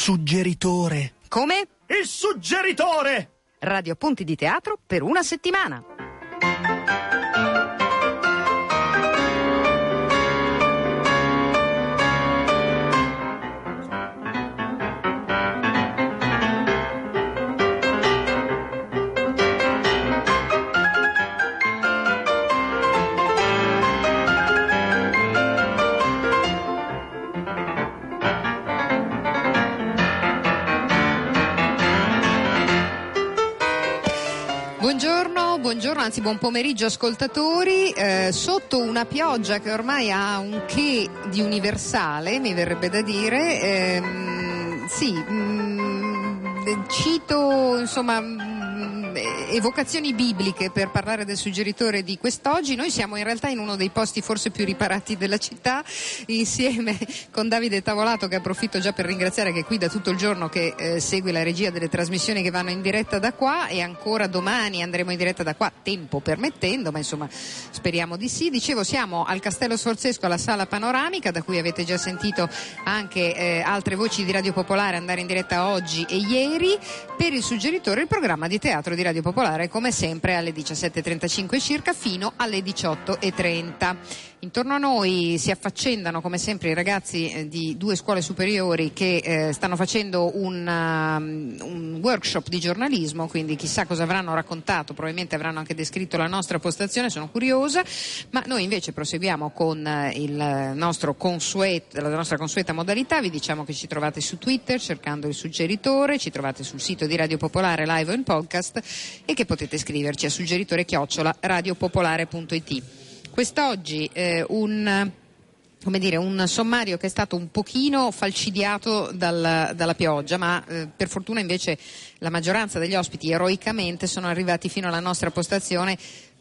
suggeritore. Come? Il suggeritore! Radio Punti di Teatro per una settimana. Anzi buon pomeriggio ascoltatori. Eh, sotto una pioggia che ormai ha un che di universale, mi verrebbe da dire, ehm, sì, mm, cito insomma mm, evocazioni bibliche per parlare del suggeritore di quest'oggi. Noi siamo in realtà in uno dei posti forse più riparati della città, insieme con Davide Tavolato, che approfitto già per ringraziare che è qui da tutto il giorno che eh, segue la regia delle trasmissioni che vanno in diretta da qua e ancora domani andremo in diretta da qua, tempo permettendo, ma insomma speriamo di sì. Dicevo, siamo al Castello Sforzesco, alla sala panoramica, da cui avete già sentito anche eh, altre voci di Radio Popolare andare in diretta oggi e ieri per il suggeritore il programma di teatro di Radio Popolare come sempre alle 17.35 circa fino alle 18.30. Intorno a noi si affaccendano come sempre i ragazzi eh, di due scuole superiori che eh, stanno facendo un, um, un, workshop di giornalismo, quindi chissà cosa avranno raccontato, probabilmente avranno anche descritto la nostra postazione, sono curiosa, ma noi invece proseguiamo con eh, il nostro consuet, la nostra consueta modalità, vi diciamo che ci trovate su Twitter cercando il suggeritore, ci trovate sul sito di Radio Popolare live o in podcast e che potete scriverci a suggeritore chiocciola radiopopolare.it. Quest'oggi eh, un come dire, un sommario che è stato un pochino falcidiato dal, dalla pioggia, ma eh, per fortuna invece la maggioranza degli ospiti eroicamente sono arrivati fino alla nostra postazione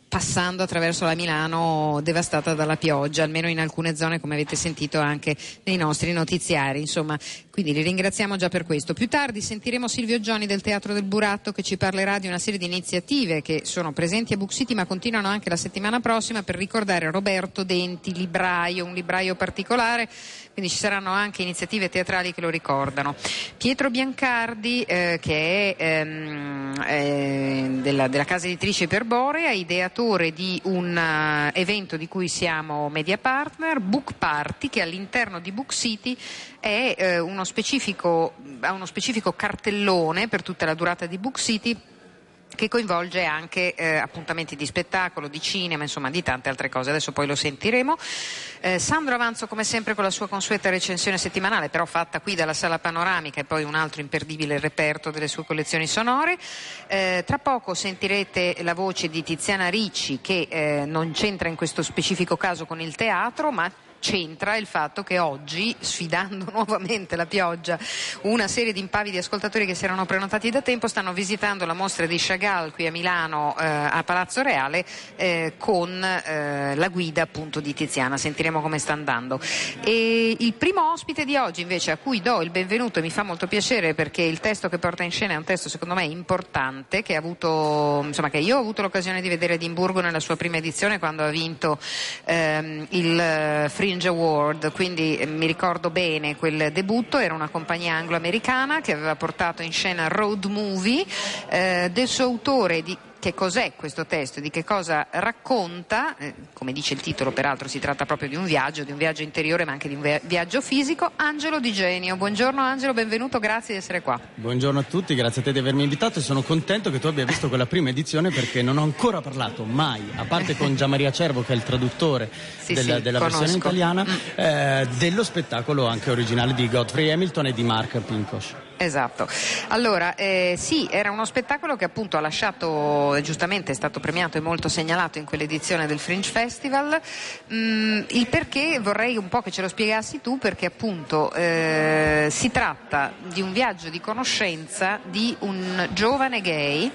passando attraverso la Milano devastata dalla pioggia, almeno in alcune zone come avete sentito anche nei nostri notiziari. Insomma, quindi li ringraziamo già per questo. Più tardi sentiremo Silvio Gioni del Teatro del Buratto che ci parlerà di una serie di iniziative che sono presenti a Book City ma continuano anche la settimana prossima per ricordare Roberto Denti, libraio, un libraio particolare, quindi ci saranno anche iniziative teatrali che lo ricordano. Pietro Biancardi eh, che è ehm, eh, della, della, casa editrice Iperborea, ideatore di un uh, evento di cui siamo media partner, Book Party, che all'interno di Book City è, eh, uno specifico, ha uno specifico cartellone per tutta la durata di Book City che coinvolge anche eh, appuntamenti di spettacolo, di cinema, insomma di tante altre cose. Adesso poi lo sentiremo. Eh, Sandro Avanzo come sempre con la sua consueta recensione settimanale, però fatta qui dalla sala panoramica e poi un altro imperdibile reperto delle sue collezioni sonore. Eh, tra poco sentirete la voce di Tiziana Ricci che eh, non c'entra in questo specifico caso con il teatro, ma c'entra il fatto che oggi, sfidando nuovamente la pioggia, una serie di impavidi ascoltatori che si erano prenotati da tempo stanno visitando la mostra di Chagall qui a Milano eh, a Palazzo Reale eh, con eh, la guida appunto di Tiziana. Sentiremo come sta andando. E il primo ospite di oggi invece a cui do il benvenuto e mi fa molto piacere perché il testo che porta in scena è un testo secondo me importante che, avuto, insomma, che io ho avuto l'occasione di vedere a Edimburgo nella sua prima edizione quando ha vinto ehm, il Free Fringe Award, quindi eh, mi ricordo bene quel debutto, era una compagnia anglo-americana che aveva portato in scena Road Movie eh, del suo autore di che cos'è questo testo, di che cosa racconta, eh, come dice il titolo peraltro si tratta proprio di un viaggio, di un viaggio interiore ma anche di un viaggio fisico, Angelo Di Genio. Buongiorno Angelo, benvenuto, grazie di essere qua. Buongiorno a tutti, grazie a te di avermi invitato e sono contento che tu abbia visto quella prima edizione perché non ho ancora parlato mai, a parte con Gianmaria Cervo che è il traduttore sì, della, sì, della versione italiana, mm. eh, dello spettacolo anche originale di Godfrey Hamilton e di Mark Pinkosh. Esatto. Allora, eh, sì, era uno spettacolo che appunto ha lasciato, giustamente è stato premiato e molto segnalato in quell'edizione del Fringe Festival. Mm, il perché vorrei un po' che ce lo spiegassi tu, perché appunto eh, si tratta di un viaggio di conoscenza di un giovane gay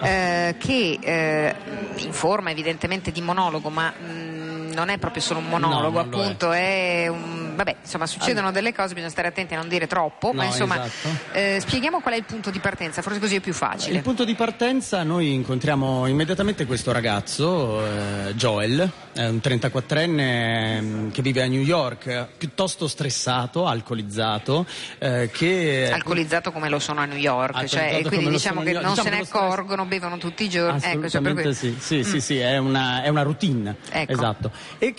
eh, che eh, in forma evidentemente di monologo, ma mm, non è proprio solo un monologo, no, appunto, è. è un vabbè, insomma, succedono delle cose, bisogna stare attenti a non dire troppo, no, ma insomma, esatto. eh, spieghiamo qual è il punto di partenza, forse così è più facile. Il punto di partenza noi incontriamo immediatamente questo ragazzo, eh, Joel, è un 34enne mm, che vive a New York, piuttosto stressato, alcolizzato, eh, che... Alcolizzato come lo sono a New York, cioè, quindi diciamo che non diciamo se ne accorgono, bevono tutti i giorni. Ecco, cioè per... sì, sì, mm. sì, sì, è una, è una routine. Ecco. Esatto. E,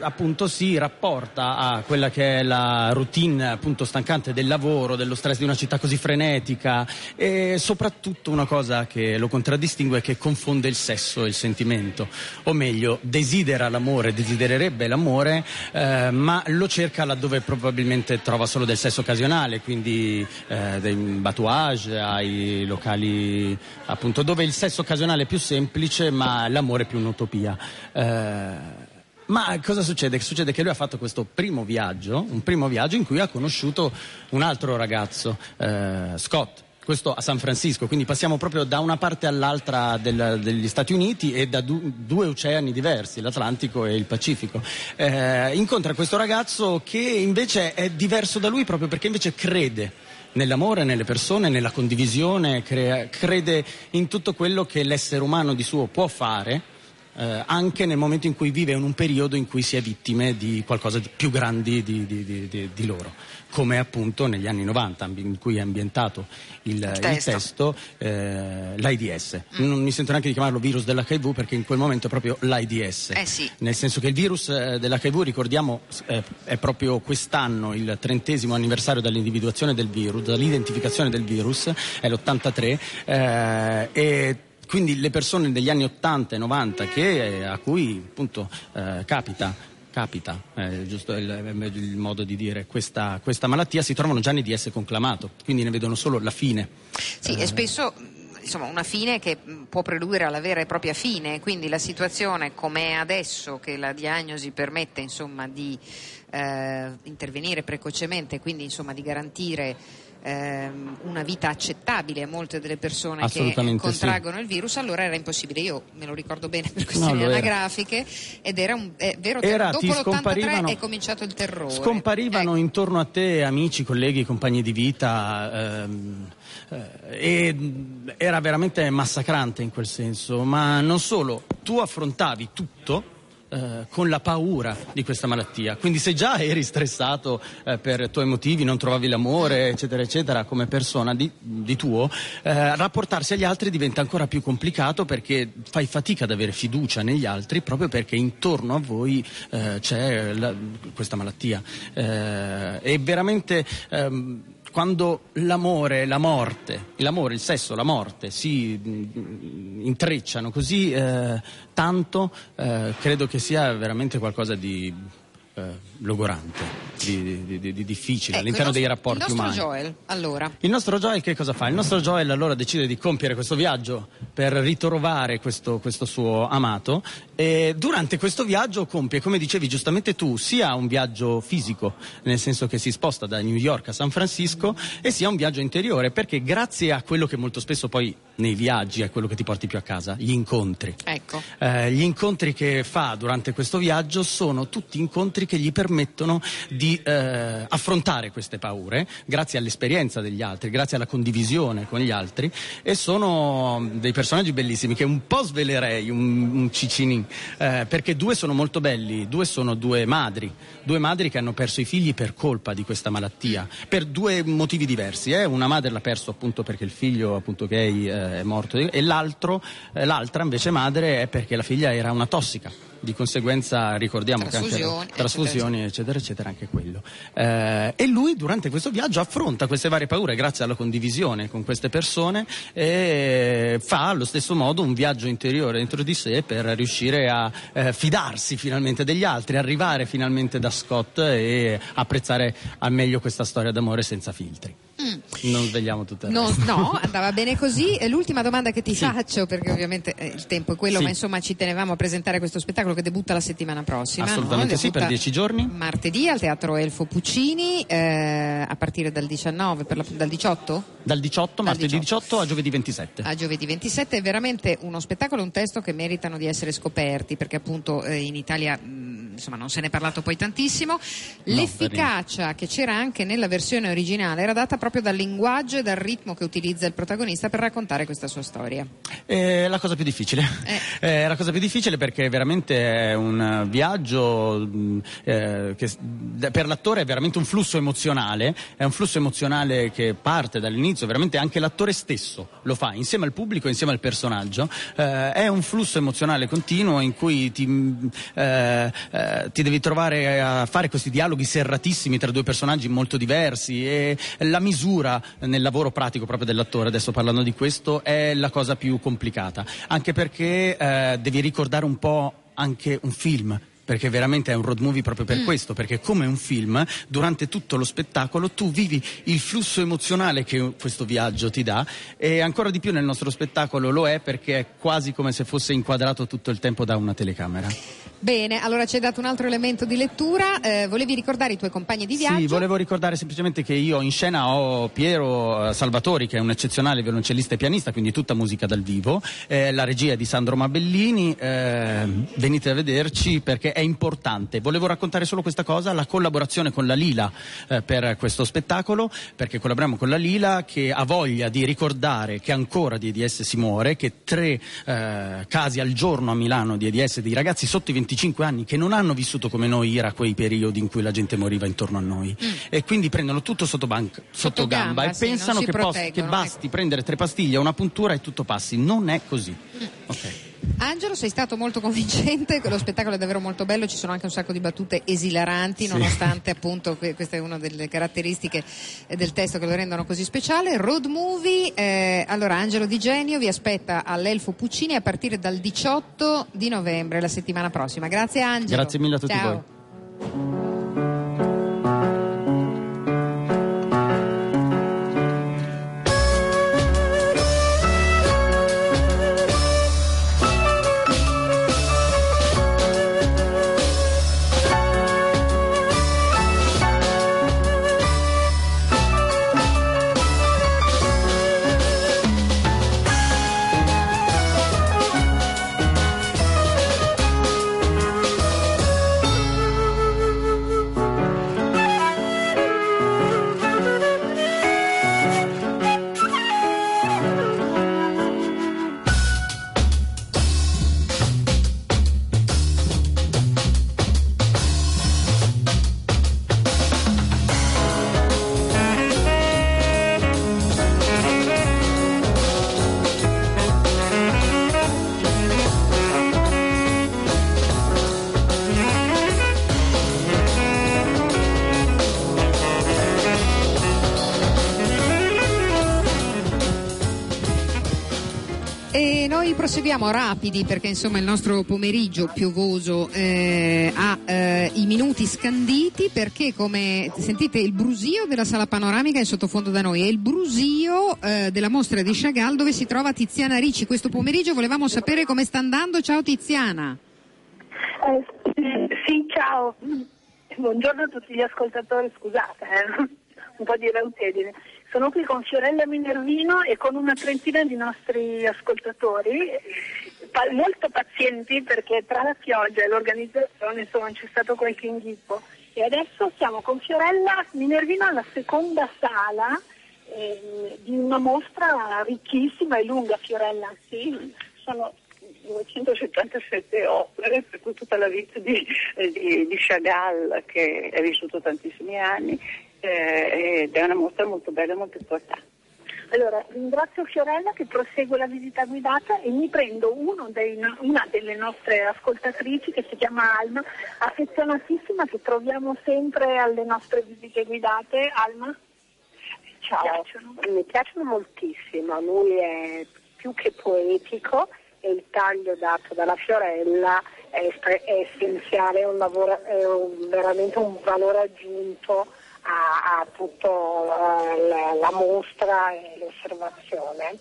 appunto si rapporta a quella che è la routine appunto stancante del lavoro, dello stress di una città così frenetica e soprattutto una cosa che lo contraddistingue è che confonde il sesso e il sentimento, o meglio desidera l'amore, desidererebbe l'amore eh, ma lo cerca laddove probabilmente trova solo del sesso occasionale, quindi eh, dei batouage, ai locali appunto dove il sesso occasionale è più semplice ma l'amore è più un'utopia. Eh, ma cosa succede? Succede che lui ha fatto questo primo viaggio, un primo viaggio in cui ha conosciuto un altro ragazzo, eh, Scott. Questo a San Francisco, quindi passiamo proprio da una parte all'altra del, degli Stati Uniti e da du, due oceani diversi, l'Atlantico e il Pacifico. Eh, incontra questo ragazzo che invece è diverso da lui proprio perché invece crede nell'amore, nelle persone, nella condivisione, crea, crede in tutto quello che l'essere umano di suo può fare eh, anche nel momento in cui vive in un periodo in cui si è vittime di qualcosa di più grandi di, di, di, di loro, come appunto negli anni 90 in cui è ambientato il, il testo, il testo eh, l'AIDS. Mm. Non mi sento neanche di chiamarlo virus dell'HIV perché in quel momento è proprio l'AIDS, eh sì. nel senso che il virus eh, dell'HIV, ricordiamo, eh, è proprio quest'anno il trentesimo anniversario dall'individuazione del virus, dall'identificazione del virus, è l'83, eh, e quindi le persone degli anni 80 e 90 che, eh, a cui appunto eh, capita capita, è giusto il, il, modo di dire, questa, questa, malattia si trovano già in DS conclamato, quindi ne vedono solo la fine. Sì, eh. e spesso insomma, una fine che può preludere alla vera e propria fine, quindi la situazione come è adesso, che la diagnosi permette insomma, di eh, intervenire precocemente, quindi insomma, di garantire ehm, una vita accettabile a molte delle persone che contraggono sì. il virus, allora era impossibile. Io me lo ricordo bene per questioni no, anagrafiche ed era un è vero era, dopo l'83 è cominciato il terrore. Scomparivano ecco. intorno a te amici, colleghi, compagni di vita ehm, eh, era veramente massacrante in quel senso, ma non solo, tu affrontavi tutto eh, con la paura di questa malattia. Quindi se già eri stressato eh, per tuoi motivi, non trovavi l'amore, eccetera, eccetera, come persona di, di tuo, eh, rapportarsi agli altri diventa ancora più complicato perché fai fatica ad avere fiducia negli altri proprio perché intorno a voi eh, c'è la, questa malattia. Eh, e veramente ehm, quando l'amore, la morte, l'amore, il sesso, la morte si mm, intrecciano così eh, tanto, eh, credo che sia veramente qualcosa di eh, logorante, di, di, di, di difficile ecco, all'interno nostro, dei rapporti umani. Il nostro umani. Joel, allora. Il nostro Joel che cosa fa? Il nostro Joel allora decide di compiere questo viaggio per ritrovare questo, questo suo amato e durante questo viaggio compie, come dicevi giustamente tu, sia un viaggio fisico, nel senso che si sposta da New York a San Francisco, e sia un viaggio interiore, perché grazie a quello che molto spesso poi nei viaggi è quello che ti porti più a casa, gli incontri. Ecco. Eh, gli incontri che fa durante questo viaggio sono tutti incontri che gli permettono di eh, affrontare queste paure, grazie all'esperienza degli altri, grazie alla condivisione con gli altri, e sono dei personaggi bellissimi che un po' svelerei, un, un cicinin, eh, perché due sono molto belli, due sono due madri, due madri che hanno perso i figli per colpa di questa malattia, per due motivi diversi. Eh? Una madre l'ha perso appunto perché il figlio appunto gay eh, è morto e l'altra invece madre è perché la figlia era una tossica di conseguenza ricordiamo trasfusioni, che anche trasfusioni eccetera eccetera, anche quello. Eh, e lui durante questo viaggio affronta queste varie paure grazie alla condivisione con queste persone e fa allo stesso modo un viaggio interiore dentro di sé per riuscire a eh, fidarsi finalmente degli altri arrivare finalmente da Scott e apprezzare al meglio questa storia d'amore senza filtri Mm. Non svegliamo tutte le no, no, andava bene così. L'ultima domanda che ti sì. faccio, perché ovviamente eh, il tempo è quello, sì. ma insomma ci tenevamo a presentare questo spettacolo che debutta la settimana prossima. Assolutamente no? sì, per dieci giorni. Martedì al Teatro Elfo Puccini, eh, a partire dal 19, la, dal 18? Dal 18, martedì 18. 18. a giovedì 27. A giovedì 27 è veramente uno spettacolo, un testo che meritano di essere scoperti, perché appunto eh, in Italia... Mh, insomma non se ne è parlato poi tantissimo. L'efficacia no, che c'era anche nella versione originale era data proprio dal linguaggio e dal ritmo che utilizza il protagonista per raccontare questa sua storia. È la cosa più difficile. Eh. È la cosa più difficile perché veramente è un viaggio eh, che per l'attore è veramente un flusso emozionale, è un flusso emozionale che parte dall'inizio, veramente anche l'attore stesso lo fa insieme al pubblico, insieme al personaggio. Eh, è un flusso emozionale continuo in cui ti, eh, eh, ti devi trovare a fare questi dialoghi serratissimi tra due personaggi molto diversi e la misura nel lavoro pratico proprio dell'attore, adesso parlando di questo, è la cosa più complicata, anche perché eh, devi ricordare un po' anche un film perché veramente è un road movie proprio per mm. questo, perché come un film, durante tutto lo spettacolo tu vivi il flusso emozionale che questo viaggio ti dà e ancora di più nel nostro spettacolo lo è perché è quasi come se fosse inquadrato tutto il tempo da una telecamera. Bene, allora ci hai dato un altro elemento di lettura, eh, volevi ricordare i tuoi compagni di viaggio? Sì, volevo ricordare semplicemente che io in scena ho Piero eh, Salvatori che è un eccezionale violoncellista e pianista, quindi tutta musica dal vivo, eh, la regia di Sandro Mabellini, eh, venite a vederci perché è importante. Volevo raccontare solo questa cosa, la collaborazione con la Lila eh, per questo spettacolo, perché collaboriamo con la Lila che ha voglia di ricordare che ancora di EDS si muore, che tre eh, casi al giorno a Milano di EDS di ragazzi sotto i 25 anni che non hanno vissuto come noi era quei periodi in cui la gente moriva intorno a noi mm. e quindi prendono tutto sotto, banca, sotto, sotto gamba, gamba, e sì, pensano che, poss- che, basti ecco. prendere tre pastiglie, una puntura e tutto passi. Non è così. Mm. Okay. Angelo, sei stato molto convincente, lo spettacolo è davvero molto bello, ci sono anche un sacco di battute esilaranti, sì. nonostante appunto questa è una delle caratteristiche del testo che lo rendono così speciale. Road movie, eh, allora Angelo Di Genio vi aspetta all'Elfo Puccini a partire dal 18 di novembre, la settimana prossima. Grazie Angelo. Grazie mille a tutti Ciao. voi. Proseguiamo rapidi perché insomma il nostro pomeriggio piovoso eh, ha eh, i minuti scanditi perché come sentite il brusio della sala panoramica è sottofondo da noi e il brusio eh, della mostra di Chagall dove si trova Tiziana Ricci. Questo pomeriggio volevamo sapere come sta andando. Ciao Tiziana. Eh, sì, ciao. Buongiorno a tutti gli ascoltatori, scusate, eh, un po' di rautedine. Sono qui con Fiorella Minervino e con una trentina di nostri ascoltatori, molto pazienti perché tra la pioggia e l'organizzazione insomma, c'è stato qualche inghippo. E adesso siamo con Fiorella Minervino alla seconda sala eh, di una mostra ricchissima e lunga, Fiorella. Sì, sono 277 opere per tutta la vita di, di, di Chagall che ha vissuto tantissimi anni eh, ed è una mostra molto bella e molto importante. Allora, ringrazio Fiorella che prosegue la visita guidata e mi prendo dei, una delle nostre ascoltatrici che si chiama Alma, affezionatissima che troviamo sempre alle nostre visite guidate. Alma? Ciao, mi piacciono, mi piacciono moltissimo, lui è più che poetico e il taglio dato dalla Fiorella è, è essenziale, è, un lavoro, è un, veramente un valore aggiunto a, a tutta uh, la, la, mostra e l'osservazione.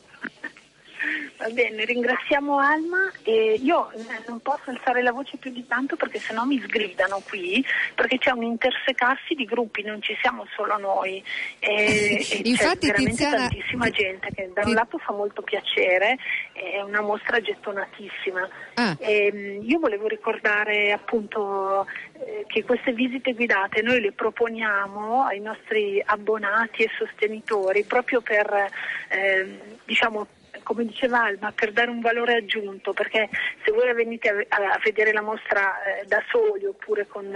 Va bene, ringraziamo Alma e io non posso alzare la voce più di tanto perché sennò mi sgridano qui, perché c'è un intersecarsi di gruppi, non ci siamo solo noi. E, e Infatti, c'è veramente Tiziana... tantissima gente che da un lato fa molto piacere, è una mostra gettonatissima. Ah. E, ehm, io volevo ricordare appunto eh, che queste visite guidate noi le proponiamo ai nostri abbonati e sostenitori proprio per eh, diciamo come diceva Alma, per dare un valore aggiunto, perché se voi venite a, a vedere la mostra eh, da soli oppure con,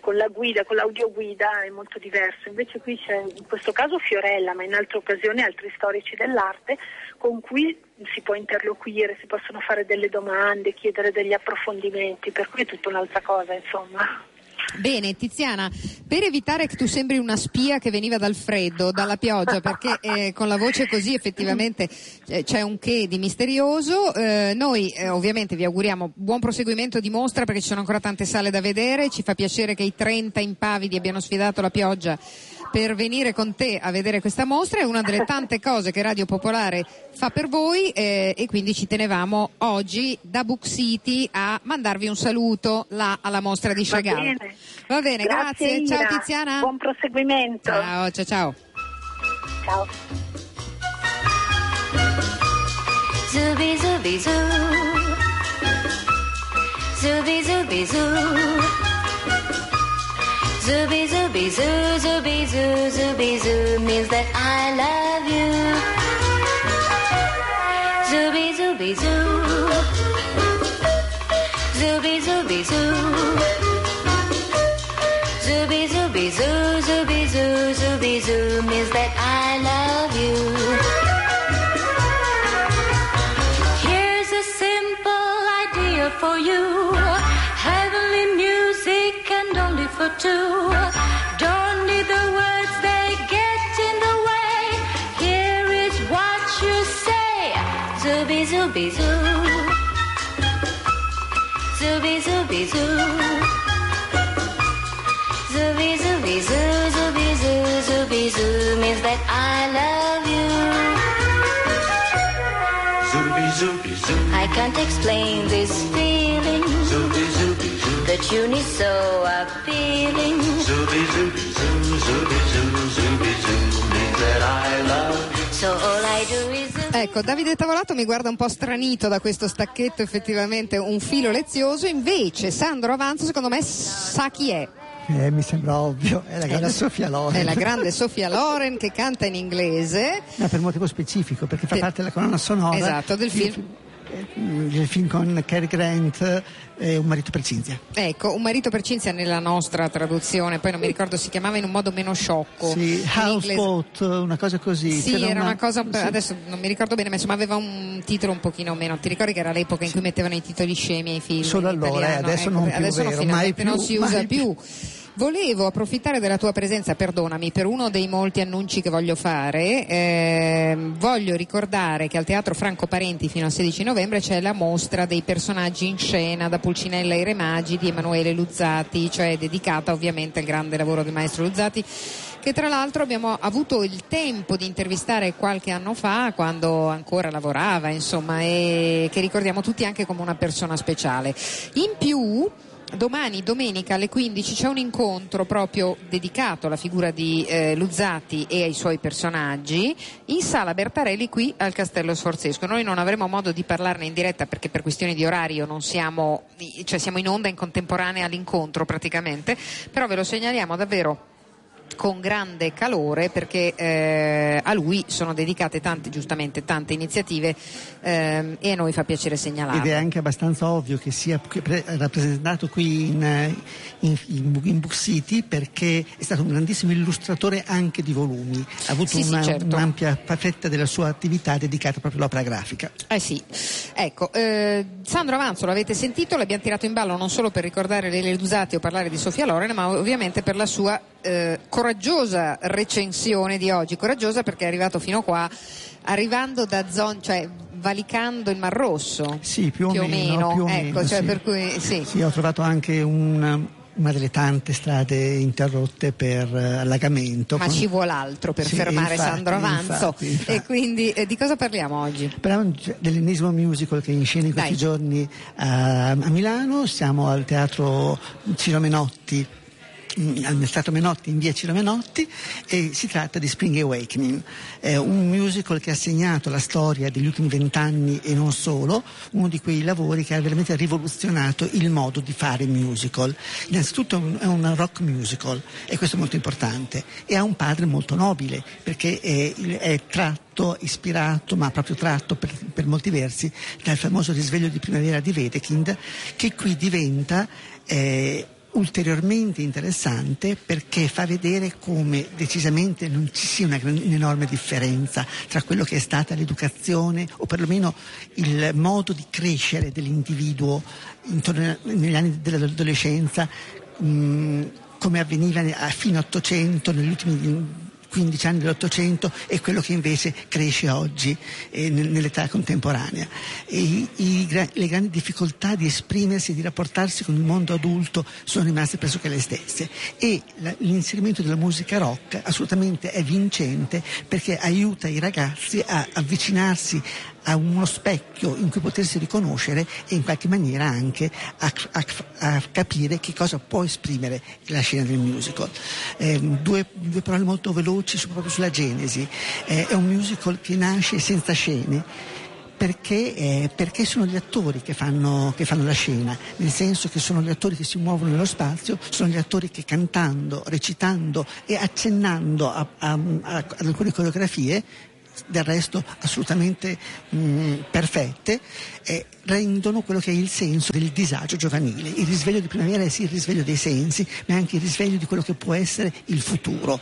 con, la guida, con l'audioguida è molto diverso. Invece qui c'è in questo caso Fiorella, ma in altre occasioni altri storici dell'arte con cui si può interloquire, si possono fare delle domande, chiedere degli approfondimenti, per cui è tutta un'altra cosa, insomma. Bene, Tiziana, per evitare che tu sembri una spia che veniva dal freddo, dalla pioggia, perché eh, con la voce così effettivamente eh, c'è un che di misterioso, eh, noi eh, ovviamente vi auguriamo buon proseguimento di mostra perché ci sono ancora tante sale da vedere, ci fa piacere che i 30 impavidi abbiano sfidato la pioggia per venire con te a vedere questa mostra, è una delle tante cose che Radio Popolare fa per voi eh, e quindi ci tenevamo oggi da Book City a mandarvi un saluto là alla mostra di Chagall. Va bene, Va bene grazie. grazie. Ciao Tiziana. Buon proseguimento. Ciao, ciao, ciao. Ciao. Zubi, zubi, zoo. Zubi, zubi, zoo. Zooby zooby zoo, zooby zoo, zooby zoo means that I love you. Zooby zooby zoo. Zooby zooby zoo. Zooby zoo. Zooby zooby zoo. Zooby zooby zoo, zooby zoo, zooby zoo means that I love you. Zooby zooby zoo. I can't explain this feeling. The tune is so appealing. Zooby zooby zoo, zooby zoo, zooby zoo means that I love. So all I do is. Ecco, Davide Tavolato mi guarda un po' stranito da questo stacchetto, effettivamente un filo lezioso, invece Sandro Avanzo secondo me sa chi è. Eh, mi sembra ovvio, è la grande Eh, Sofia Loren. È la grande Sofia Loren che canta in inglese. No, per motivo specifico, perché fa parte della colonna sonora Esatto, del film. Del film con Cary Grant e Un marito per Cinzia. Ecco, un marito per Cinzia nella nostra traduzione, poi non mi ricordo, si chiamava in un modo meno sciocco. Sì, Houseboat, una cosa così. Sì, C'era era una cosa, sì. adesso non mi ricordo bene, ma insomma aveva un titolo un pochino meno. Ti ricordi che era l'epoca in cui mettevano i titoli scemi ai film? Solo allora, eh, adesso non più, adesso vero, mai più, non si usa mai più. Volevo approfittare della tua presenza, perdonami, per uno dei molti annunci che voglio fare. Ehm, voglio ricordare che al Teatro Franco Parenti fino al 16 novembre c'è la mostra dei personaggi in scena da Pulcinella ai Re Magi di Emanuele Luzzati, cioè dedicata ovviamente al grande lavoro del maestro Luzzati che tra l'altro abbiamo avuto il tempo di intervistare qualche anno fa quando ancora lavorava, insomma, e che ricordiamo tutti anche come una persona speciale. In più Domani, domenica alle 15, c'è un incontro proprio dedicato alla figura di eh, Luzzati e ai suoi personaggi in sala Bertarelli qui al Castello Sforzesco. Noi non avremo modo di parlarne in diretta perché per questioni di orario non siamo, cioè siamo in onda in contemporanea all'incontro praticamente, però ve lo segnaliamo davvero con grande calore perché eh, a lui sono dedicate tante, giustamente, tante iniziative ehm, e a noi fa piacere segnalarlo. Ed è anche abbastanza ovvio che sia rappresentato qui in, eh, in, in, Book City perché è stato un grandissimo illustratore anche di volumi, ha avuto Sì, sì, una- certo. un'ampia fetta della sua attività dedicata proprio all'opera grafica. Eh sì, ecco, eh, Sandro Avanzo l'avete sentito, l'abbiamo tirato in ballo non solo per ricordare Lele Lusati o parlare di Sofia Loren, ma ovviamente per la sua eh, coraggiosa recensione di oggi, coraggiosa perché è arrivato fino qua, arrivando da zone, cioè valicando il Mar Rosso. Sì, più o Più o meno. meno, più o ecco, meno, cioè sì. per cui sì. Sì, ho trovato anche un, una delle tante strade interrotte per eh, allagamento. Ma con... ci vuole altro per sì, fermare infatti, Sandro Avanzo. Infatti, infatti. E quindi eh, di cosa parliamo oggi? Parliamo dell'ennesimo musical che è in scena in questi Dai. giorni a, a Milano, siamo al teatro Ciro Menotti al Teatro Menotti in via Ciro Menotti e si tratta di Spring Awakening, è un musical che ha segnato la storia degli ultimi vent'anni e non solo, uno di quei lavori che ha veramente rivoluzionato il modo di fare musical. Innanzitutto è un rock musical e questo è molto importante e ha un padre molto nobile perché è, è tratto, ispirato, ma proprio tratto per, per molti versi dal famoso risveglio di primavera di Wedekind che qui diventa eh, ulteriormente interessante perché fa vedere come decisamente non ci sia una un'enorme differenza tra quello che è stata l'educazione o perlomeno il modo di crescere dell'individuo intorno negli anni dell'adolescenza mh, come avveniva a fine 800 negli ultimi 15 anni dell'Ottocento e quello che invece cresce oggi eh, nel- nell'età contemporanea. I- i le grandi difficoltà di esprimersi e di rapportarsi con il mondo adulto sono rimaste pressoché le stesse e la- l'inserimento della musica rock assolutamente è vincente perché aiuta i ragazzi a avvicinarsi a uno specchio in cui potersi riconoscere e in qualche maniera anche a, a- a capire che cosa può esprimere la scena del musical. Ehm, due, due parole molto veloci su- proprio sulla genesi. Eh, è un musical che nasce senza scene. Perché, eh, perché sono gli attori che fanno, che fanno la scena, nel senso che sono gli attori che si muovono nello spazio, sono gli attori che cantando, recitando e accennando a- a- a- ad alcune coreografie del resto assolutamente mh, perfette, eh, rendono quello che è il senso del disagio giovanile. Il risveglio di primavera è sì il risveglio dei sensi, ma è anche il risveglio di quello che può essere il futuro.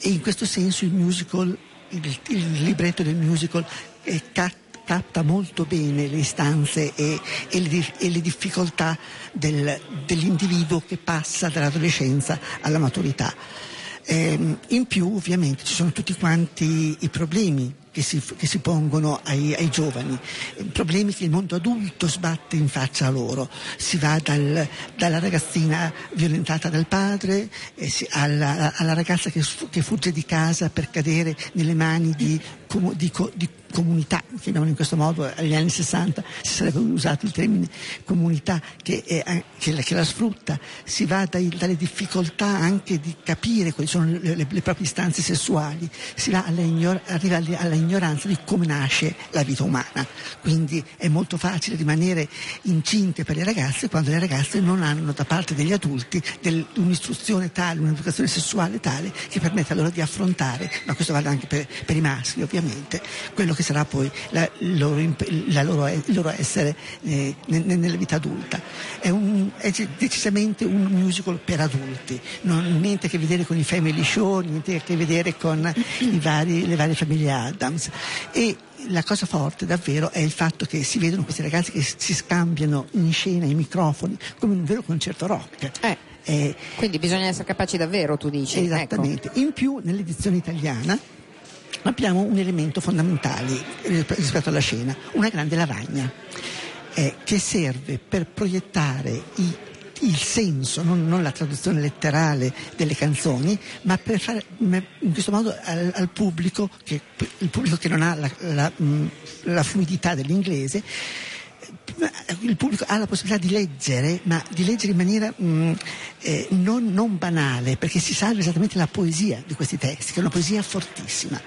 E in questo senso il musical, il, il libretto del musical eh, ca- capta molto bene le istanze e, e le, e le difficoltà del- dell'individuo che passa dall'adolescenza alla maturità. Ehm, in più ovviamente ci sono tutti quanti i problemi che si, che si pongono ai, ai giovani, eh, problemi che il mondo adulto sbatte in faccia a loro. Si va dal- dalla ragazzina violentata dal padre eh, si- alla, alla ragazza che, che fugge di casa per cadere nelle mani di, di di comunità, chiamiamolo in questo modo, agli anni 60 si sarebbe usato il termine comunità che, è- che la, che la sfrutta, si va dai- dalle difficoltà anche di capire quali sono le, le- le proprie istanze sessuali, si va alla, arriva alle- alla ignoranza di come nasce la vita umana. Quindi è molto facile rimanere incinte per le ragazze quando le ragazze non hanno da parte degli adulti del- un'istruzione tale, un'educazione sessuale tale che permette loro di affrontare, ma questo vale anche per, per i maschi ovviamente, quello che sarà poi la, il loro, la loro, il loro essere eh, ne- ne- nella vita adulta. È, un- è decisamente un musical per adulti, non, niente a che vedere con i family show, niente a che vedere con i vari- le varie famiglie Adams. E la cosa forte davvero è il fatto che si vedono questi ragazzi che si scambiano in scena i microfoni come un vero concerto rock. Eh, Eh, quindi bisogna essere capaci davvero, tu dici. Ecco. Esattamente. In più, nell'edizione italiana abbiamo un elemento fondamentale rispetto alla scena, una grande lavagna eh, che serve per proiettare i- il senso, non, non la traduzione letterale delle canzoni, ma per fare in questo modo al, al pubblico, che, il pubblico che non ha la, la, mh, la fluidità dell'inglese, il pubblico ha la possibilità di leggere, ma di leggere in maniera mh, eh, non, non banale, perché si salva esattamente la poesia di questi testi, che è una poesia fortissima.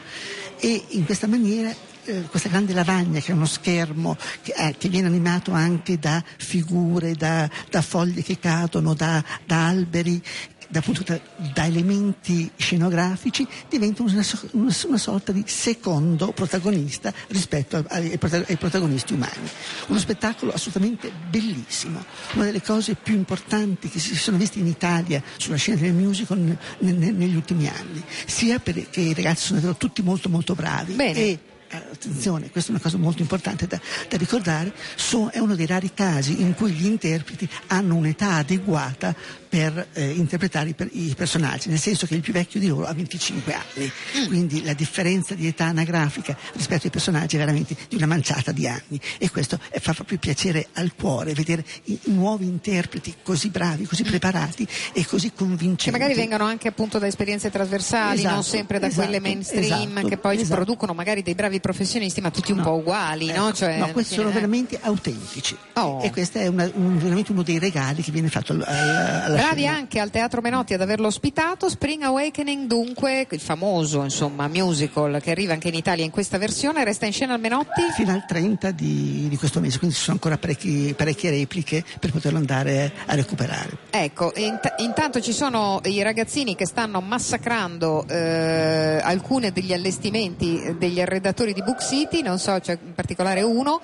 E in questa maniera eh, questa grande lavagna che è uno schermo che, eh, che viene animato anche da figure, da, da foglie che cadono, da, da alberi, da, appunto, da, da elementi scenografici, diventa una, una- una sorta di secondo protagonista rispetto a- ai, ai prota- ai protagonisti umani. Uno spettacolo assolutamente bellissimo, una delle cose più importanti che si sono viste in Italia sulla scena del musical ne- ne- negli ultimi anni, sia perché i ragazzi sono davvero tutti molto molto bravi Bene. e attenzione, questa è una cosa molto importante da, da ricordare, so, è uno dei rari casi in cui gli interpreti hanno un'età adeguata per eh, interpretare i, per, i, personaggi, nel senso che il più vecchio di loro ha 25 anni, mm. quindi la differenza di età anagrafica rispetto ai personaggi è veramente di una manciata di anni e questo fa proprio piacere al cuore vedere i nuovi interpreti così bravi, così mm. preparati e così convincenti. Che magari vengano anche appunto da esperienze trasversali, esatto, non sempre da esatto, quelle mainstream esatto, che poi esatto. producono magari dei bravi professionisti ma tutti un No, po' uguali, ecco, no? Cioè, no, questi sono eh, veramente autentici Oh. e questo è una- un- veramente uno dei regali che viene fatto al- al- alla Bravi anche al Teatro Menotti ad averlo ospitato, Spring Awakening dunque, il famoso insomma, musical che arriva anche in Italia in questa versione, resta in scena al Menotti? fino al 30 di, di questo mese, quindi ci sono ancora parecchi- parecchie repliche per poterlo andare a recuperare. Ecco, int- intanto ci sono i ragazzini che stanno massacrando eh, alcuni degli allestimenti eh, degli arredatori di Book City, non so, c'è in particolare uno.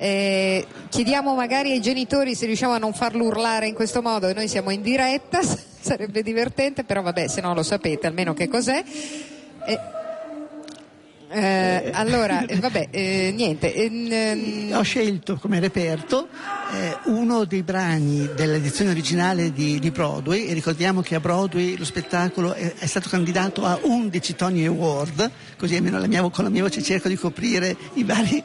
Eh, chiediamo magari ai genitori se riusciamo a non farlo urlare in questo modo noi siamo in diretta, sarebbe divertente, però vabbè, se no lo sapete almeno che cos'è. Eh, eh, allora, eh, vabbè, eh, niente. ehm, Ho scelto come reperto eh, uno dei brani dell'edizione originale di, di Broadway e ricordiamo che a Broadway lo spettacolo è, è stato candidato a 11 Tony Award, così almeno la mia con la mia voce cerco di coprire i vari,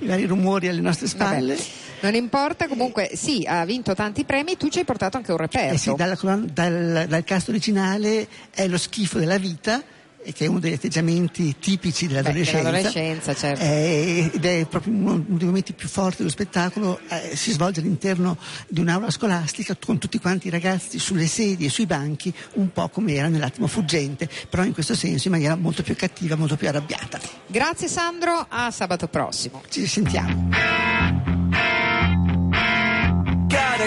i vari rumori alle nostre spalle. Vabbè, non importa, comunque sì, ha vinto tanti premi, tu ci hai portato anche un reperto. Eh sì, dalla dal, dal cast originale è lo schifo della vita, che è uno degli atteggiamenti tipici dell'adolescenza. dell'adolescenza, certo. Eh, ed è proprio uno, uno dei momenti più forti dello spettacolo. eh, si svolge all'interno di un'aula scolastica con tutti quanti i ragazzi sulle sedie e sui banchi, un po' come era nell'attimo fuggente, però in questo senso in maniera molto più cattiva, molto più arrabbiata. Grazie Sandro, a sabato prossimo. Ci sentiamo. God,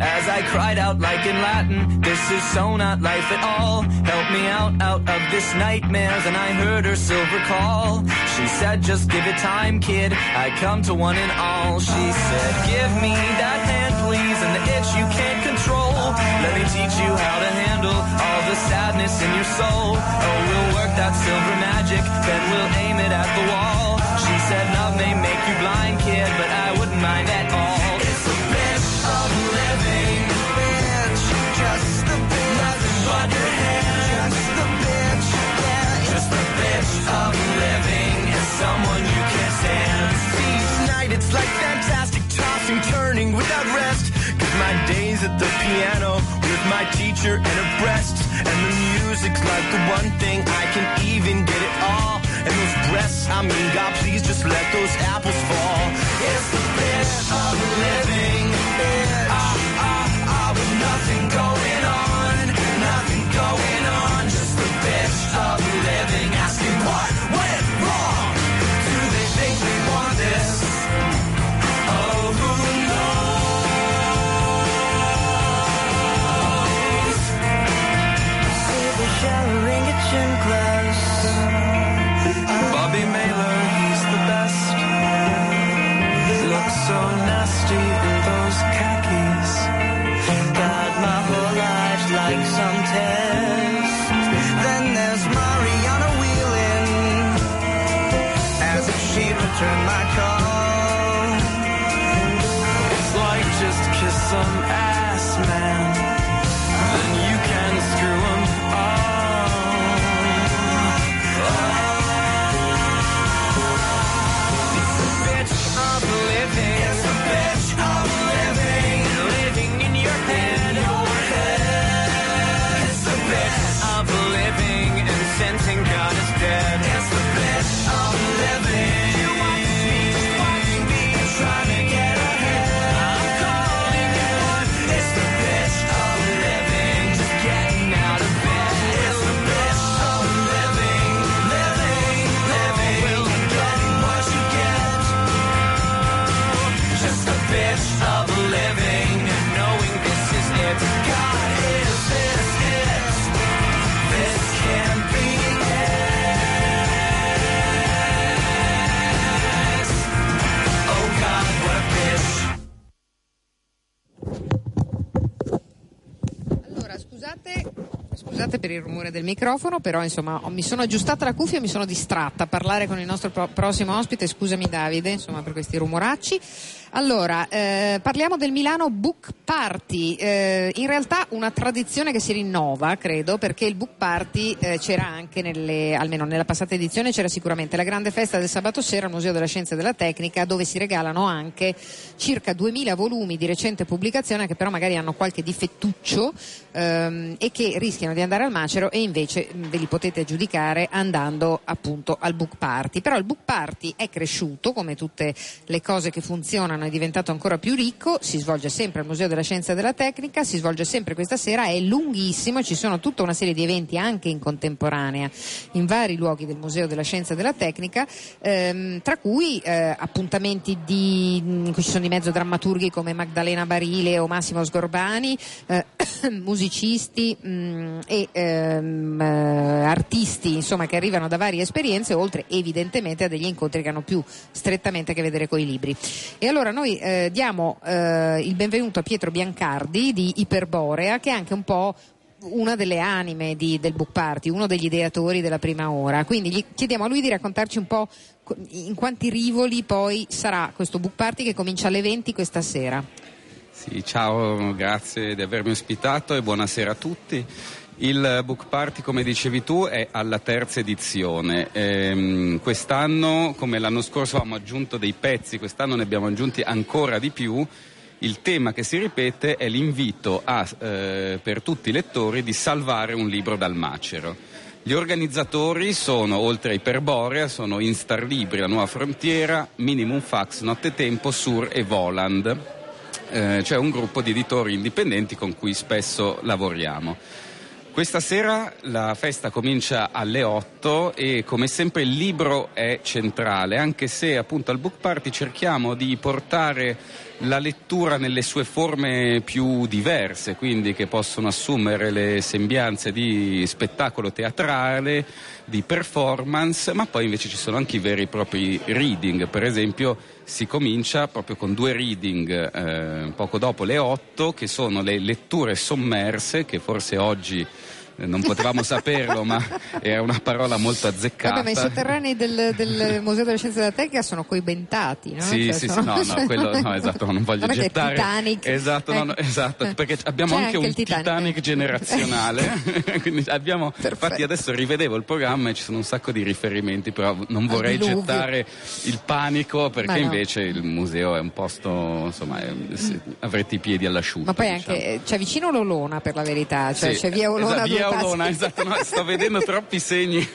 as I cried out like in Latin. This is so not life at all. Help me out, out of this nightmare. Then I heard her silver call. She said, just give it time, kid. I come to one and all. She said, give me that hand, please, and the itch you can't control. Let me teach you how to handle all the sadness in your soul. Oh, we'll work that silver magic, then we'll aim it at the wall. She said love may make you blind, kid, but I wouldn't mind at all. Teacher and her breasts. And the music's like the one thing I can even get it all. And those breasts, I mean, God, please just let those apples fall. It's the bitch of living. Bitch. Scusate, per il rumore del microfono, però insomma mi sono aggiustata la cuffia e mi sono distratta a parlare con il nostro pro- prossimo ospite. Scusami Davide, insomma, per questi rumoracci. Allora, eh, parliamo del Milano Book Party. Eh, in realtà una tradizione che si rinnova, credo, perché il Book Party eh, c'era anche nelle, almeno nella passata edizione, c'era sicuramente la grande festa del sabato sera al Museo della Scienza e della Tecnica, dove si regalano anche circa 2000 volumi di recente pubblicazione che però magari hanno qualche difettuccio ehm, e che rischiano di andare al macero e invece ve li potete aggiudicare andando appunto al Book Party. Però il Book Party è cresciuto, come tutte le cose che funzionano è diventato ancora più ricco, si svolge sempre al Museo della Scienza e della Tecnica, si svolge sempre questa sera, è lunghissimo, ci sono tutta una serie di eventi anche in contemporanea in vari luoghi del Museo della Scienza e della Tecnica, ehm, tra cui eh, appuntamenti di, in cui ci sono di mezzo drammaturghi come Magdalena Barile o Massimo Sgorbani, eh, musicisti mh, e ehm, eh, artisti insomma, che arrivano da varie esperienze, oltre evidentemente a degli incontri che hanno più strettamente a che vedere con i libri. E allora noi eh, diamo eh, il benvenuto a Pietro Biancardi di Iperborea, che è anche un po' una delle anime di, del book party, uno degli ideatori della prima ora. Quindi gli chiediamo a lui di raccontarci un po' in quanti rivoli poi sarà questo book party che comincia alle 20 questa sera. Sì, ciao, grazie di avermi ospitato e buonasera a tutti. Il book party, come dicevi tu, è alla terza edizione. Ehm, quest'anno, come l'anno scorso, abbiamo aggiunto dei pezzi, quest'anno ne abbiamo aggiunti ancora di più. Il tema che si ripete è l'invito a, eh, per tutti i lettori di salvare un libro dal macero. Gli organizzatori sono, oltre ai Perborea, sono Instar Libri, La Nuova Frontiera, Minimum Fax, Nottetempo, Sur e Voland, eh, cioè un gruppo di editori indipendenti con cui spesso lavoriamo. Questa sera la festa comincia alle 8 e come sempre il libro è centrale, anche se appunto al book party cerchiamo di portare la lettura nelle sue forme più diverse, quindi che possono assumere le sembianze di spettacolo teatrale, di performance, ma poi invece ci sono anche i veri e propri reading, per esempio si comincia proprio con due reading eh, poco dopo le 8 che sono le letture sommerse che forse oggi non potevamo saperlo, ma era una parola molto azzeccata. Vabbè, ma i sotterranei del, del Museo della Scienza della Tecnica sono coibentati, no? Sì, cioè, sì, sono... sì, no, no, quello, no, esatto, non voglio non gettare. Titanic. Esatto, no, no, Ecco. esatto, perché abbiamo C'è anche, anche un Titanic. Titanic, generazionale. Quindi abbiamo, infatti adesso rivedevo il programma e ci sono un sacco di riferimenti, però non vorrei gettare il panico perché invece il museo è un posto, insomma, è- se- avrete i piedi all'asciutto. Ma poi diciamo. anche c'è vicino l'Olona per la verità, cioè Sì, c'è via Olona esatto, a due via passi. Olona, esatto, no, sto vedendo troppi segni.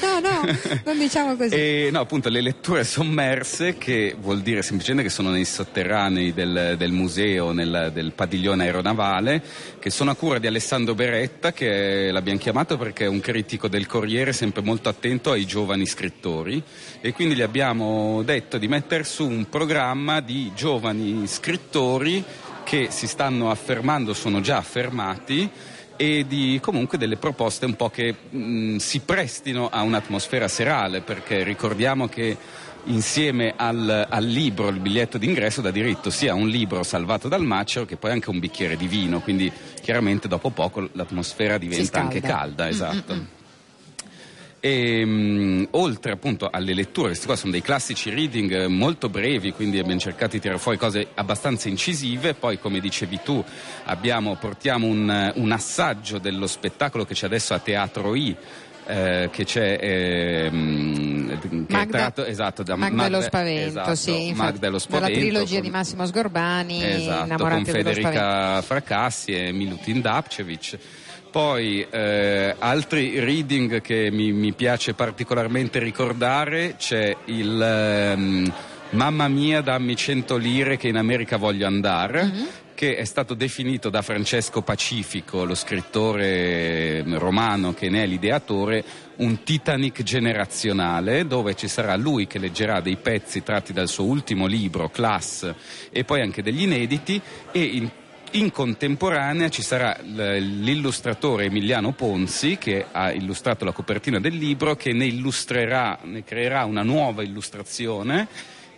No, no, non diciamo così. E, no, appunto, le letture sommerse, che vuol dire semplicemente che sono nei sotterranei del, del museo, nel, del padiglione aeronavale, che sono a cura di Alessandro Beretta, che l'abbiamo chiamato perché è un critico del Corriere sempre molto attento ai giovani scrittori e quindi gli abbiamo detto di mettere su un programma di giovani scrittori che si stanno affermando, sono già affermati e di comunque delle proposte un po' che mh, si prestino a un'atmosfera serale, perché ricordiamo che insieme al, al libro, il biglietto d'ingresso da diritto sia un libro salvato dal macero che poi anche un bicchiere di vino, quindi chiaramente dopo poco l'atmosfera diventa anche calda, Mm, esatto. E, mh, oltre appunto alle letture, questi qua sono dei classici reading eh, molto brevi, quindi abbiamo cercato di tirare fuori cose abbastanza incisive, poi come dicevi tu abbiamo, portiamo un, eh, un assaggio dello spettacolo che c'è adesso a Teatro I. eh, che c'è ehm, che Magda- tratto esatto da Magda lo Magda- spavento, esatto, sì, infatti, Magda lo dalla spavento trilogia con- di Massimo Sgorbani, Esatto, con. Federica Fracassi e Milutin Dapcevic. Poi eh, altri reading che mi, mi piace particolarmente ricordare c'è il ehm, Mamma mia dammi 100 lire che in America voglio andare. Mhm. che è stato definito da Francesco Pacifico, lo scrittore eh, romano che ne è l'ideatore, un Titanic generazionale, dove ci sarà lui che leggerà dei pezzi tratti dal suo ultimo libro, Class, e poi anche degli inediti, e in in contemporanea ci sarà l'illustratore Emiliano Ponzi che ha illustrato la copertina del libro che ne illustrerà, ne creerà una nuova illustrazione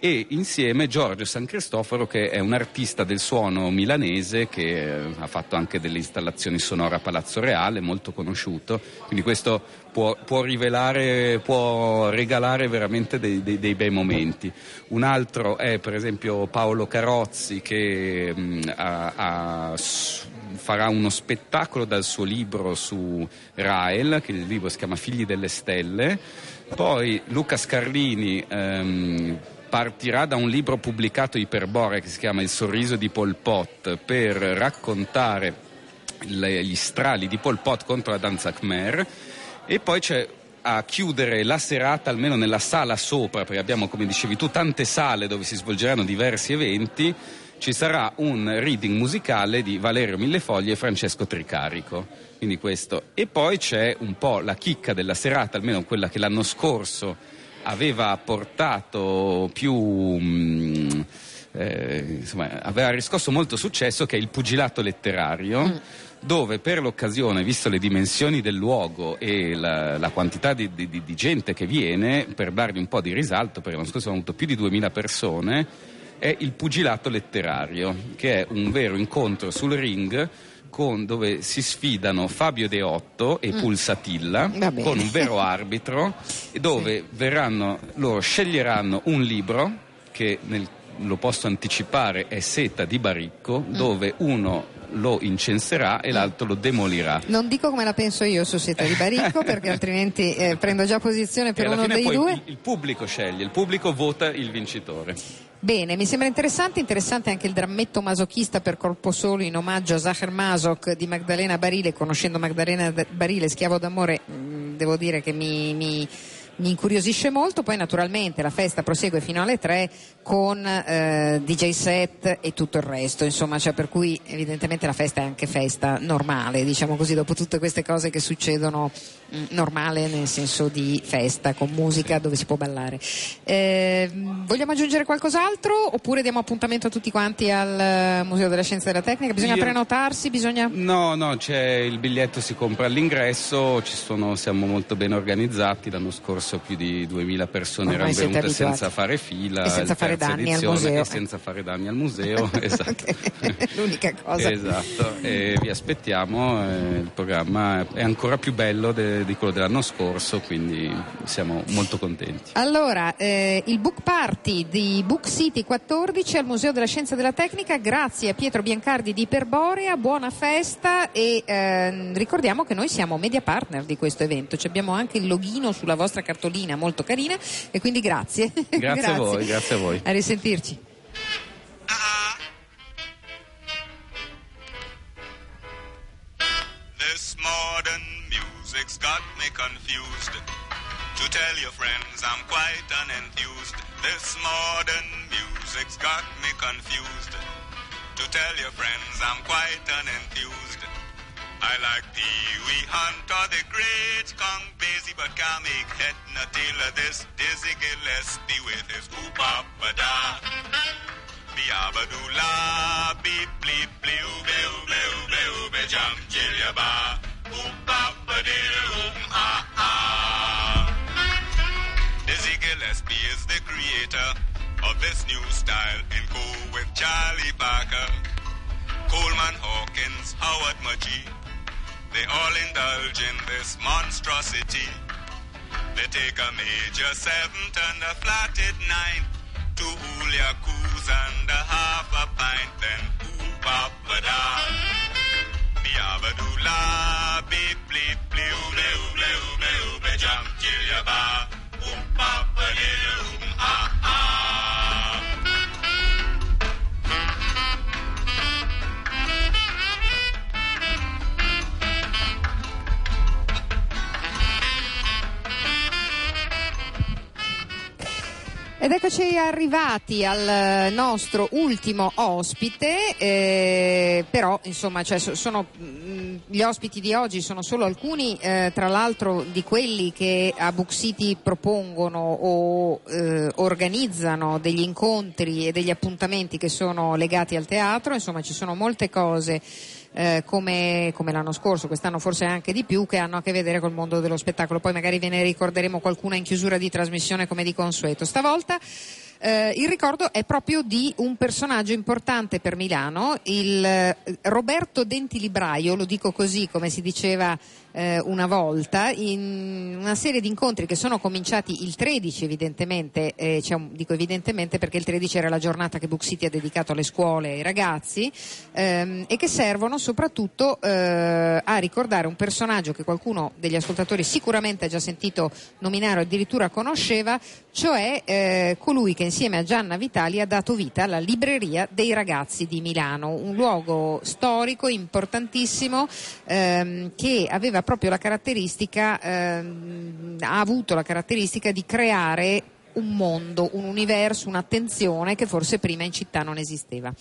e insieme Giorgio San Cristoforo che è un artista del suono milanese che eh, ha fatto anche delle installazioni sonore a Palazzo Reale, molto conosciuto, quindi questo può, può rivelare, può regalare veramente dei, dei, dei, bei momenti. Un altro è per esempio Paolo Carozzi che mh, ha, ha farà uno spettacolo dal suo libro su Rael, che il libro si chiama Figli delle Stelle. Poi Luca Scarlini ehm, partirà da un libro pubblicato Iperbore che si chiama Il sorriso di Pol Pot per raccontare le, gli strali di Pol Pot contro la danza Khmer e poi c'è a chiudere la serata almeno nella sala sopra perché abbiamo come dicevi tu tante sale dove si svolgeranno diversi eventi ci sarà un reading musicale di Valerio Millefogli e Francesco Tricarico. Quindi questo. E poi c'è un po' la chicca della serata, almeno quella che l'anno scorso aveva portato più. Mm, eh, insomma, aveva riscosso molto successo, che è il pugilato letterario. Mm dove per l'occasione, visto le dimensioni del luogo e la, la quantità di, di, di, gente che viene, per dargli un po' di risalto, perché l'anno scorso hanno avuto più di 2000 persone, è il pugilato letterario, che è un vero incontro sul ring con, dove si sfidano Fabio Deotto e mm. Pulsatilla con un vero arbitro dove sì. verranno, loro sceglieranno un libro che nel, lo posso anticipare è Seta di Baricco mm. dove uno lo incenserà e l'altro lo demolirà. Non dico come la penso io su Seta di Baricco perché altrimenti eh, prendo già posizione per uno dei due. Il, il pubblico sceglie, il pubblico vota il vincitore. Bene, mi sembra interessante, interessante anche il drammetto masochista per corpo solo in omaggio a Zahar Masok di Magdalena Barile, conoscendo Magdalena Barile, schiavo d'amore, mm, devo dire che mi, mi mi incuriosisce molto, poi naturalmente la festa prosegue fino alle 3 con eh, DJ set e tutto il resto, insomma, cioè per cui evidentemente la festa è anche festa normale, diciamo così, dopo tutte queste cose che succedono mh, mm, normale nel senso di festa con musica dove si può ballare. Eh, vogliamo aggiungere qualcos'altro oppure diamo appuntamento a tutti quanti al eh, Museo della Scienza e della Tecnica? Bisogna Io... prenotarsi? Bisogna... No, no, c'è il biglietto si compra all'ingresso, sono, siamo molto ben organizzati l'anno scorso più di 2000 persone Ormai erano venute senza fare fila fare danni al museo e senza fare danni al museo esatto. l'unica cosa esatto e vi aspettiamo eh, il programma è ancora più bello de- di quello dell'anno scorso quindi siamo molto contenti allora eh, il book party di Book City 14 al Museo della Scienza e della Tecnica grazie a Pietro Biancardi di Iperborea buona festa e eh, ricordiamo che noi siamo media partner di questo evento Ci abbiamo anche il loghino sulla vostra cartolina molto carina e quindi grazie. Grazie, grazie. a voi, grazie a voi. A risentirci. This modern music's got me confused. To tell your friends I'm quite unenthused. This modern music's got me confused. To tell your friends I'm quite unenthused. I like Pee Wee Hunt or the great Kong Basie, but can't make head nor tail of this Dizzy Gillespie with his oop up da. Biabadoola, beep bleep blew, bew blew, bew be jump jillaba. Oop up a dill, oop ah ah. Dizzy Gillespie is the creator of this new style and go with Charlie Parker. Coleman Hawkins, Howard Mudgee. They all indulge in this monstrosity. They take a major seventh and a flatted ninth, two Julia and a half a pint, then up eccoci arrivati al nostro ultimo ospite, eh, però insomma cioè, sono, mm, gli ospiti di oggi sono solo alcuni, eh, tra l'altro di quelli che a Book City propongono o eh, organizzano degli incontri e degli appuntamenti che sono legati al teatro, insomma ci sono molte cose eh, come, come, l'anno scorso, quest'anno forse anche di più, che hanno a che vedere col mondo dello spettacolo. Poi magari ve ne ricorderemo qualcuna in chiusura di trasmissione come di consueto. Stavolta Eh, il ricordo è proprio di un personaggio importante per Milano, il eh, Roberto Denti Libraio, lo dico così come si diceva eh, una volta, in una serie di incontri che sono cominciati il 13 evidentemente, eh, cioè, dico evidentemente perché il 13 era la giornata che Book City ha dedicato alle scuole e ai ragazzi ehm, e che servono soprattutto eh, a ricordare un personaggio che qualcuno degli ascoltatori sicuramente ha già sentito nominare o addirittura conosceva, cioè eh, colui che insieme a Gianna Vitali ha dato vita alla libreria dei ragazzi di Milano, un luogo storico importantissimo ehm, che aveva proprio la caratteristica, ehm, ha avuto la caratteristica di creare un mondo, un universo, un'attenzione che forse prima in città non esisteva.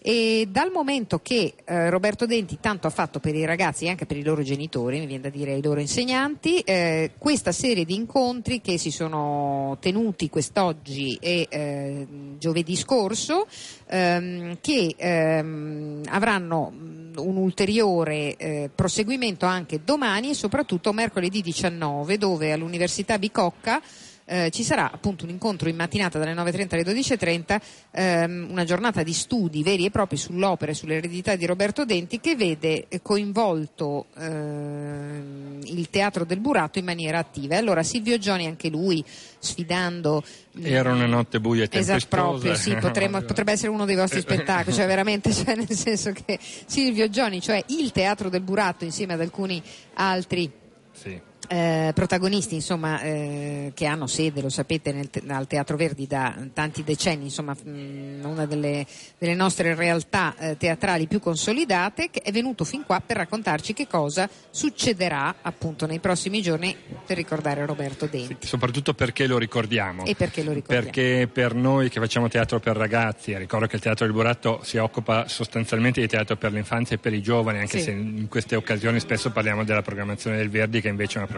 E dal momento che eh, Roberto Denti tanto ha fatto per i ragazzi e anche per i loro genitori, mi viene da dire ai loro insegnanti, eh, questa serie di incontri che si sono tenuti quest'oggi e eh, giovedì scorso, ehm, che ehm, avranno un ulteriore eh, proseguimento anche domani e soprattutto mercoledì 19 dove all'Università Bicocca eh, ci sarà appunto un incontro in mattinata dalle 9.30 alle 12.30, ehm, una giornata di studi veri e propri sull'opera e sull'eredità di Roberto Denti che vede coinvolto ehm, il Teatro del Burato in maniera attiva. E allora Silvio Gioni, anche lui, sfidando era una notte buia e tempestosa. Esatto, proprio, sì, potremmo, potrebbe essere uno dei vostri spettacoli, cioè veramente, cioè nel senso che Silvio Gioni, cioè il Teatro del Burato insieme ad alcuni altri Sì. Eh, protagonisti insomma, eh, che hanno sede, lo sapete, nel te- al Teatro Verdi da tanti decenni, insomma, mh, una delle, delle nostre realtà eh, teatrali più consolidate, che è venuto fin qua per raccontarci che cosa succederà appunto nei prossimi giorni per ricordare Roberto Denti. Soprattutto perché lo ricordiamo. E perché lo ricordiamo? Perché per noi che facciamo teatro per ragazzi, ricordo che il Teatro del Burato si occupa sostanzialmente di teatro per l'infanzia e per i giovani, anche Sì. se in queste occasioni spesso parliamo della programmazione del Verdi, che invece è una programmazione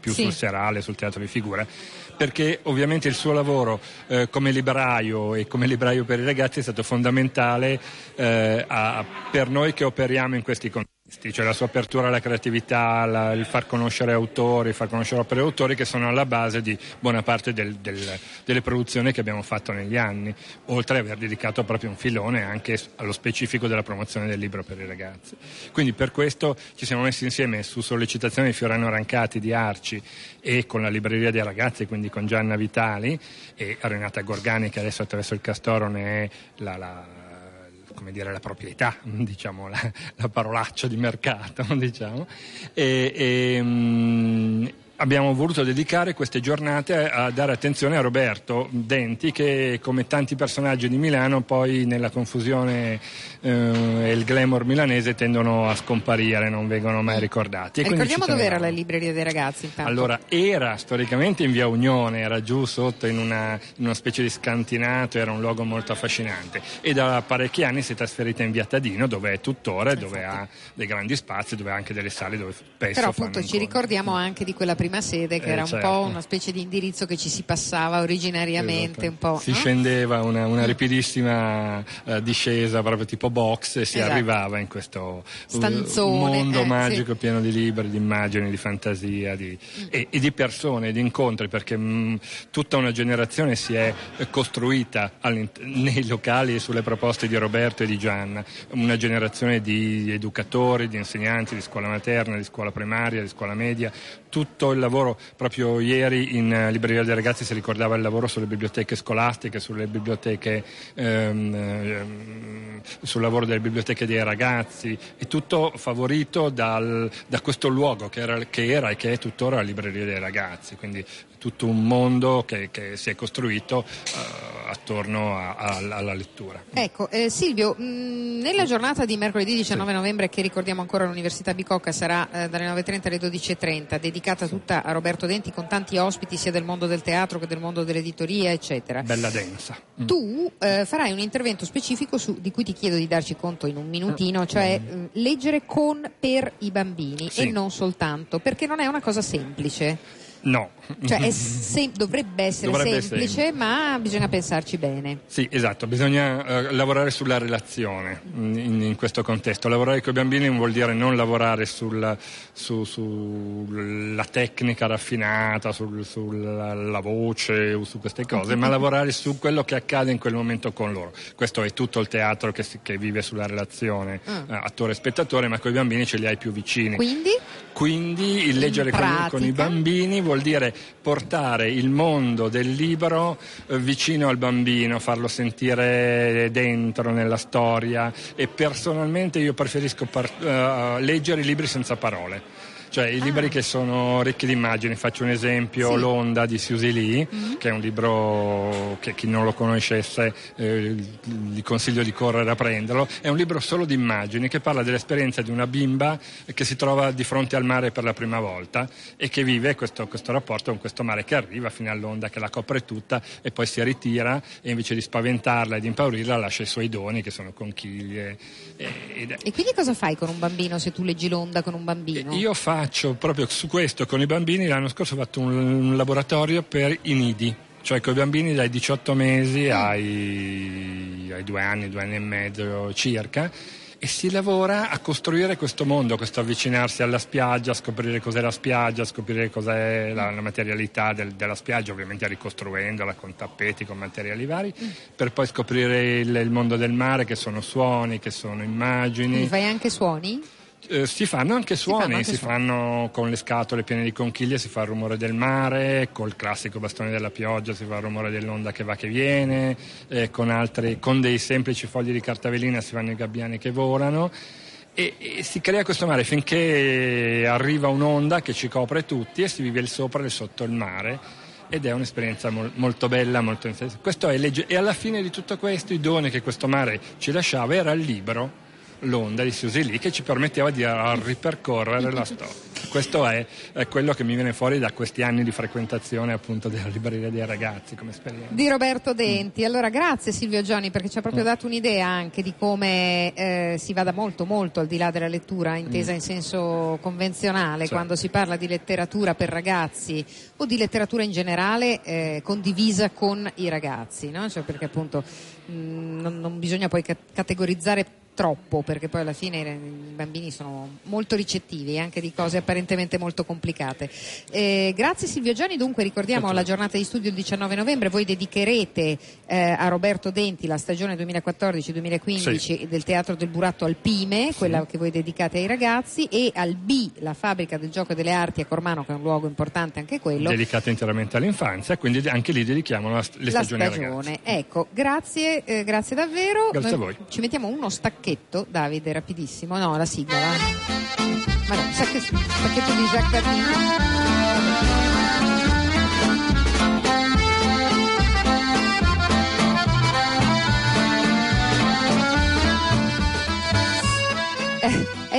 più Sì. sul serale, sul teatro di figura, perché ovviamente il suo lavoro eh, come libraio e come libraio per i ragazzi è stato fondamentale eh, a- per noi che operiamo in questi contesti. Cioè la sua apertura alla creatività, la- il far conoscere autori, far conoscere opere autori che sono alla base di buona parte del- del- delle produzioni che abbiamo fatto negli anni, oltre ad aver dedicato proprio un filone anche allo specifico della promozione del libro per i ragazzi. Quindi per questo ci siamo messi insieme su sollecitazione di Fiorano Rancati di Arci e con la libreria dei ragazzi, quindi con Gianna Vitali e Renata Gorgani che adesso attraverso il Castoro ne è la- la come dire, la proprietà, diciamo, la, la parolaccia di mercato, diciamo. E, e, mm, abbiamo voluto dedicare queste giornate a, dare attenzione a Roberto Denti che come tanti personaggi di Milano poi nella confusione eh, e il glamour milanese tendono a scomparire, non vengono mai ricordati. E Ricordiamo dove era la libreria dei ragazzi intanto. Allora, era storicamente in via Unione, era giù sotto in una, in una specie di scantinato, era un luogo molto affascinante. E da parecchi anni si è trasferita in via Tadino, dove è tuttora, dove ha dei grandi spazi, dove ha anche delle sale dove spesso Però appunto ci incontri. ricordiamo anche di quella prima sede che Eh, era un certo. po' una specie di indirizzo che ci si passava originariamente, un po'. Si no? scendeva una, una ripidissima eh, discesa proprio tipo box e si Esatto. arrivava in questo uh, Stanzone, mondo eh, magico sì. pieno di libri, di immagini, di fantasia di- e, e di persone, di incontri, perché mh, tutta una generazione si è costruita nei locali e sulle proposte di Roberto e di Gianna, una generazione di educatori, di insegnanti di scuola materna, di scuola primaria, di scuola media, tutto il lavoro, proprio ieri in eh, Libreria dei Ragazzi si ricordava il lavoro sulle biblioteche scolastiche, sulle biblioteche, ehm, ehm, sul lavoro delle biblioteche dei ragazzi, e tutto favorito dal- da questo luogo che era, che era e che è tuttora la Libreria dei Ragazzi, quindi tutto un mondo che, che si è costruito eh, attorno a- a- alla lettura. Ecco, eh, Silvio, mh, nella giornata di mercoledì 19 novembre, che ricordiamo ancora all'Università Bicocca, sarà eh, dalle 9.30 alle 12.30, dedicata tutta a Roberto Denti con tanti ospiti sia del mondo del teatro che del mondo dell'editoria, eccetera. Bella densa. Mm. Tu eh, farai un intervento specifico su- di cui ti chiedo di darci conto in un minutino, cioè eh, leggere con per i bambini Sì. e non soltanto, perché non è una cosa semplice. No. Cioè sem- dovrebbe essere Dovrebbe semplice, ma bisogna pensarci bene. Sì, esatto, bisogna eh, lavorare sulla relazione in, in questo contesto. Lavorare con i bambini vuol dire non lavorare sul- su- sulla tecnica raffinata, sul- sulla la voce o su queste cose, ma lavorare su quello che accade in quel momento con loro. Questo è tutto il teatro che, si- che vive sulla relazione Ah. eh, attore-spettatore, ma con i bambini ce li hai più vicini. Quindi? Quindi il leggere con, con i bambini vuol dire portare il mondo del libro eh, vicino al bambino, farlo sentire dentro nella storia e personalmente io preferisco par- eh, leggere i libri senza parole. Cioè i libri che sono ricchi di immagini, faccio un esempio, Sì. L'Onda di Susie Lee, che è un libro che chi non lo conoscesse eh, gli consiglio di correre a prenderlo, è un libro solo di immagini che parla dell'esperienza di una bimba che si trova di fronte al mare per la prima volta e che vive questo, questo rapporto con questo mare che arriva fino all'onda che la copre tutta e poi si ritira e invece di spaventarla e di impaurirla lascia i suoi doni che sono conchiglie. e- ed è- E quindi cosa fai con un bambino se tu leggi l'onda con un bambino? io faccio proprio su questo con i bambini, l'anno scorso ho fatto un, un laboratorio per i nidi, cioè con i bambini dai 18 mesi ai, ai due anni, due anni e mezzo circa. E si lavora a costruire questo mondo, questo avvicinarsi alla spiaggia, a scoprire cos'è la spiaggia, a scoprire cos'è la, la materialità del- della spiaggia, ovviamente ricostruendola con tappeti, con materiali vari, per poi scoprire il, il mondo del mare, che sono suoni, che sono immagini. Quindi fai anche suoni? Eh, si fanno anche suoni, fanno anche si suoni. fanno con le scatole piene di conchiglie, si fa il rumore del mare, col classico bastone della pioggia si fa il rumore dell'onda che va che viene, eh, con, altri, con dei semplici fogli di cartavellina si fanno i gabbiani che volano. E, e si crea questo mare finché arriva un'onda che ci copre tutti e si vive il sopra e il sotto il mare ed è un'esperienza mol- molto bella, molto interessante. Questo è legge- e alla fine di tutto questo i doni che questo mare ci lasciava era il libro l'onda di Susie Lee che ci permetteva di ripercorrere la storia. Questo è, è quello che mi viene fuori da questi anni di frequentazione appunto della libreria dei ragazzi come esperienza. Di Roberto Denti. Allora, grazie Silvio Gioni perché ci ha proprio dato un'idea anche di come eh, si vada molto molto al di là della lettura intesa in senso convenzionale Sì. quando si parla di letteratura per ragazzi o di letteratura in generale eh, condivisa con i ragazzi, no? Cioè, perché appunto mh, non, non bisogna poi ca- categorizzare troppo perché poi alla fine i bambini sono molto ricettivi anche di cose apparentemente molto complicate. Eh, grazie Silvio Gioni, dunque ricordiamo la giornata di studio il 19 novembre, voi dedicherete eh, a Roberto Denti la stagione 2014-2015 Sì. del Teatro del Buratto al Pime, quella che voi dedicate ai ragazzi, e al B, la fabbrica del gioco delle arti a Cormano che è un luogo importante anche quello. Dedicata interamente all'infanzia, quindi anche lì dedichiamo la- le la stagioni stagione, ecco, grazie, eh, grazie davvero. Grazie a Noi voi. Ci mettiamo uno stacchetto, Davide, rapidissimo. No, la sigla. Ma no, sacche- stacchetto di Jacques Dati.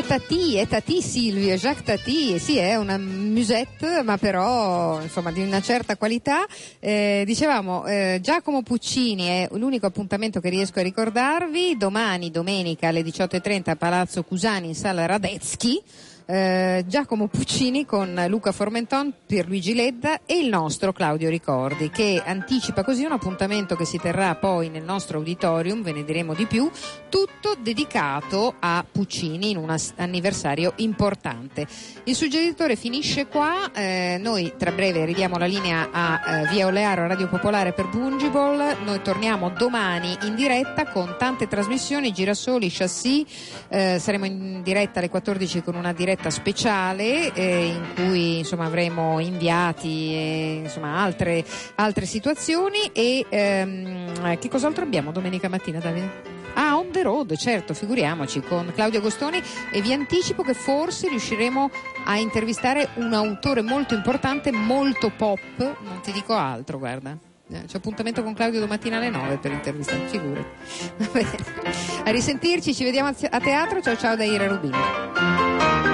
È Tati, è Tati Silvio, Jacques Tati, sì è una musette ma però insomma di una certa qualità. Eh, dicevamo eh, Giacomo Puccini è l'unico appuntamento che riesco a ricordarvi, domani domenica alle 18.30 a Palazzo Cusani in sala Radetzky. Eh, Giacomo Puccini con Luca Formenton, Pierluigi Ledda e il nostro Claudio Ricordi che anticipa così un appuntamento che si terrà poi nel nostro auditorium, ve ne diremo di più, tutto dedicato a Puccini in un anniversario importante. Il suggeritore finisce qua, eh, noi tra breve ridiamo la linea a eh, Via Olearo Radio Popolare per Bungible, noi torniamo domani in diretta con tante trasmissioni, girasoli, chassis, eh, saremo in diretta alle 14 con una diretta speciale eh, in cui insomma, avremo inviati e insomma, altre, altre situazioni e ehm, che cos'altro abbiamo domenica mattina Davide? Ah, on the road, certo, figuriamoci, con Claudio Agostoni e vi anticipo che forse riusciremo a intervistare un autore molto importante, molto pop, non ti dico altro, guarda. Eh, C'è appuntamento con Claudio domattina alle 9 per intervistare, figurati. A risentirci, ci vediamo a teatro, ciao ciao da Ira Rubino.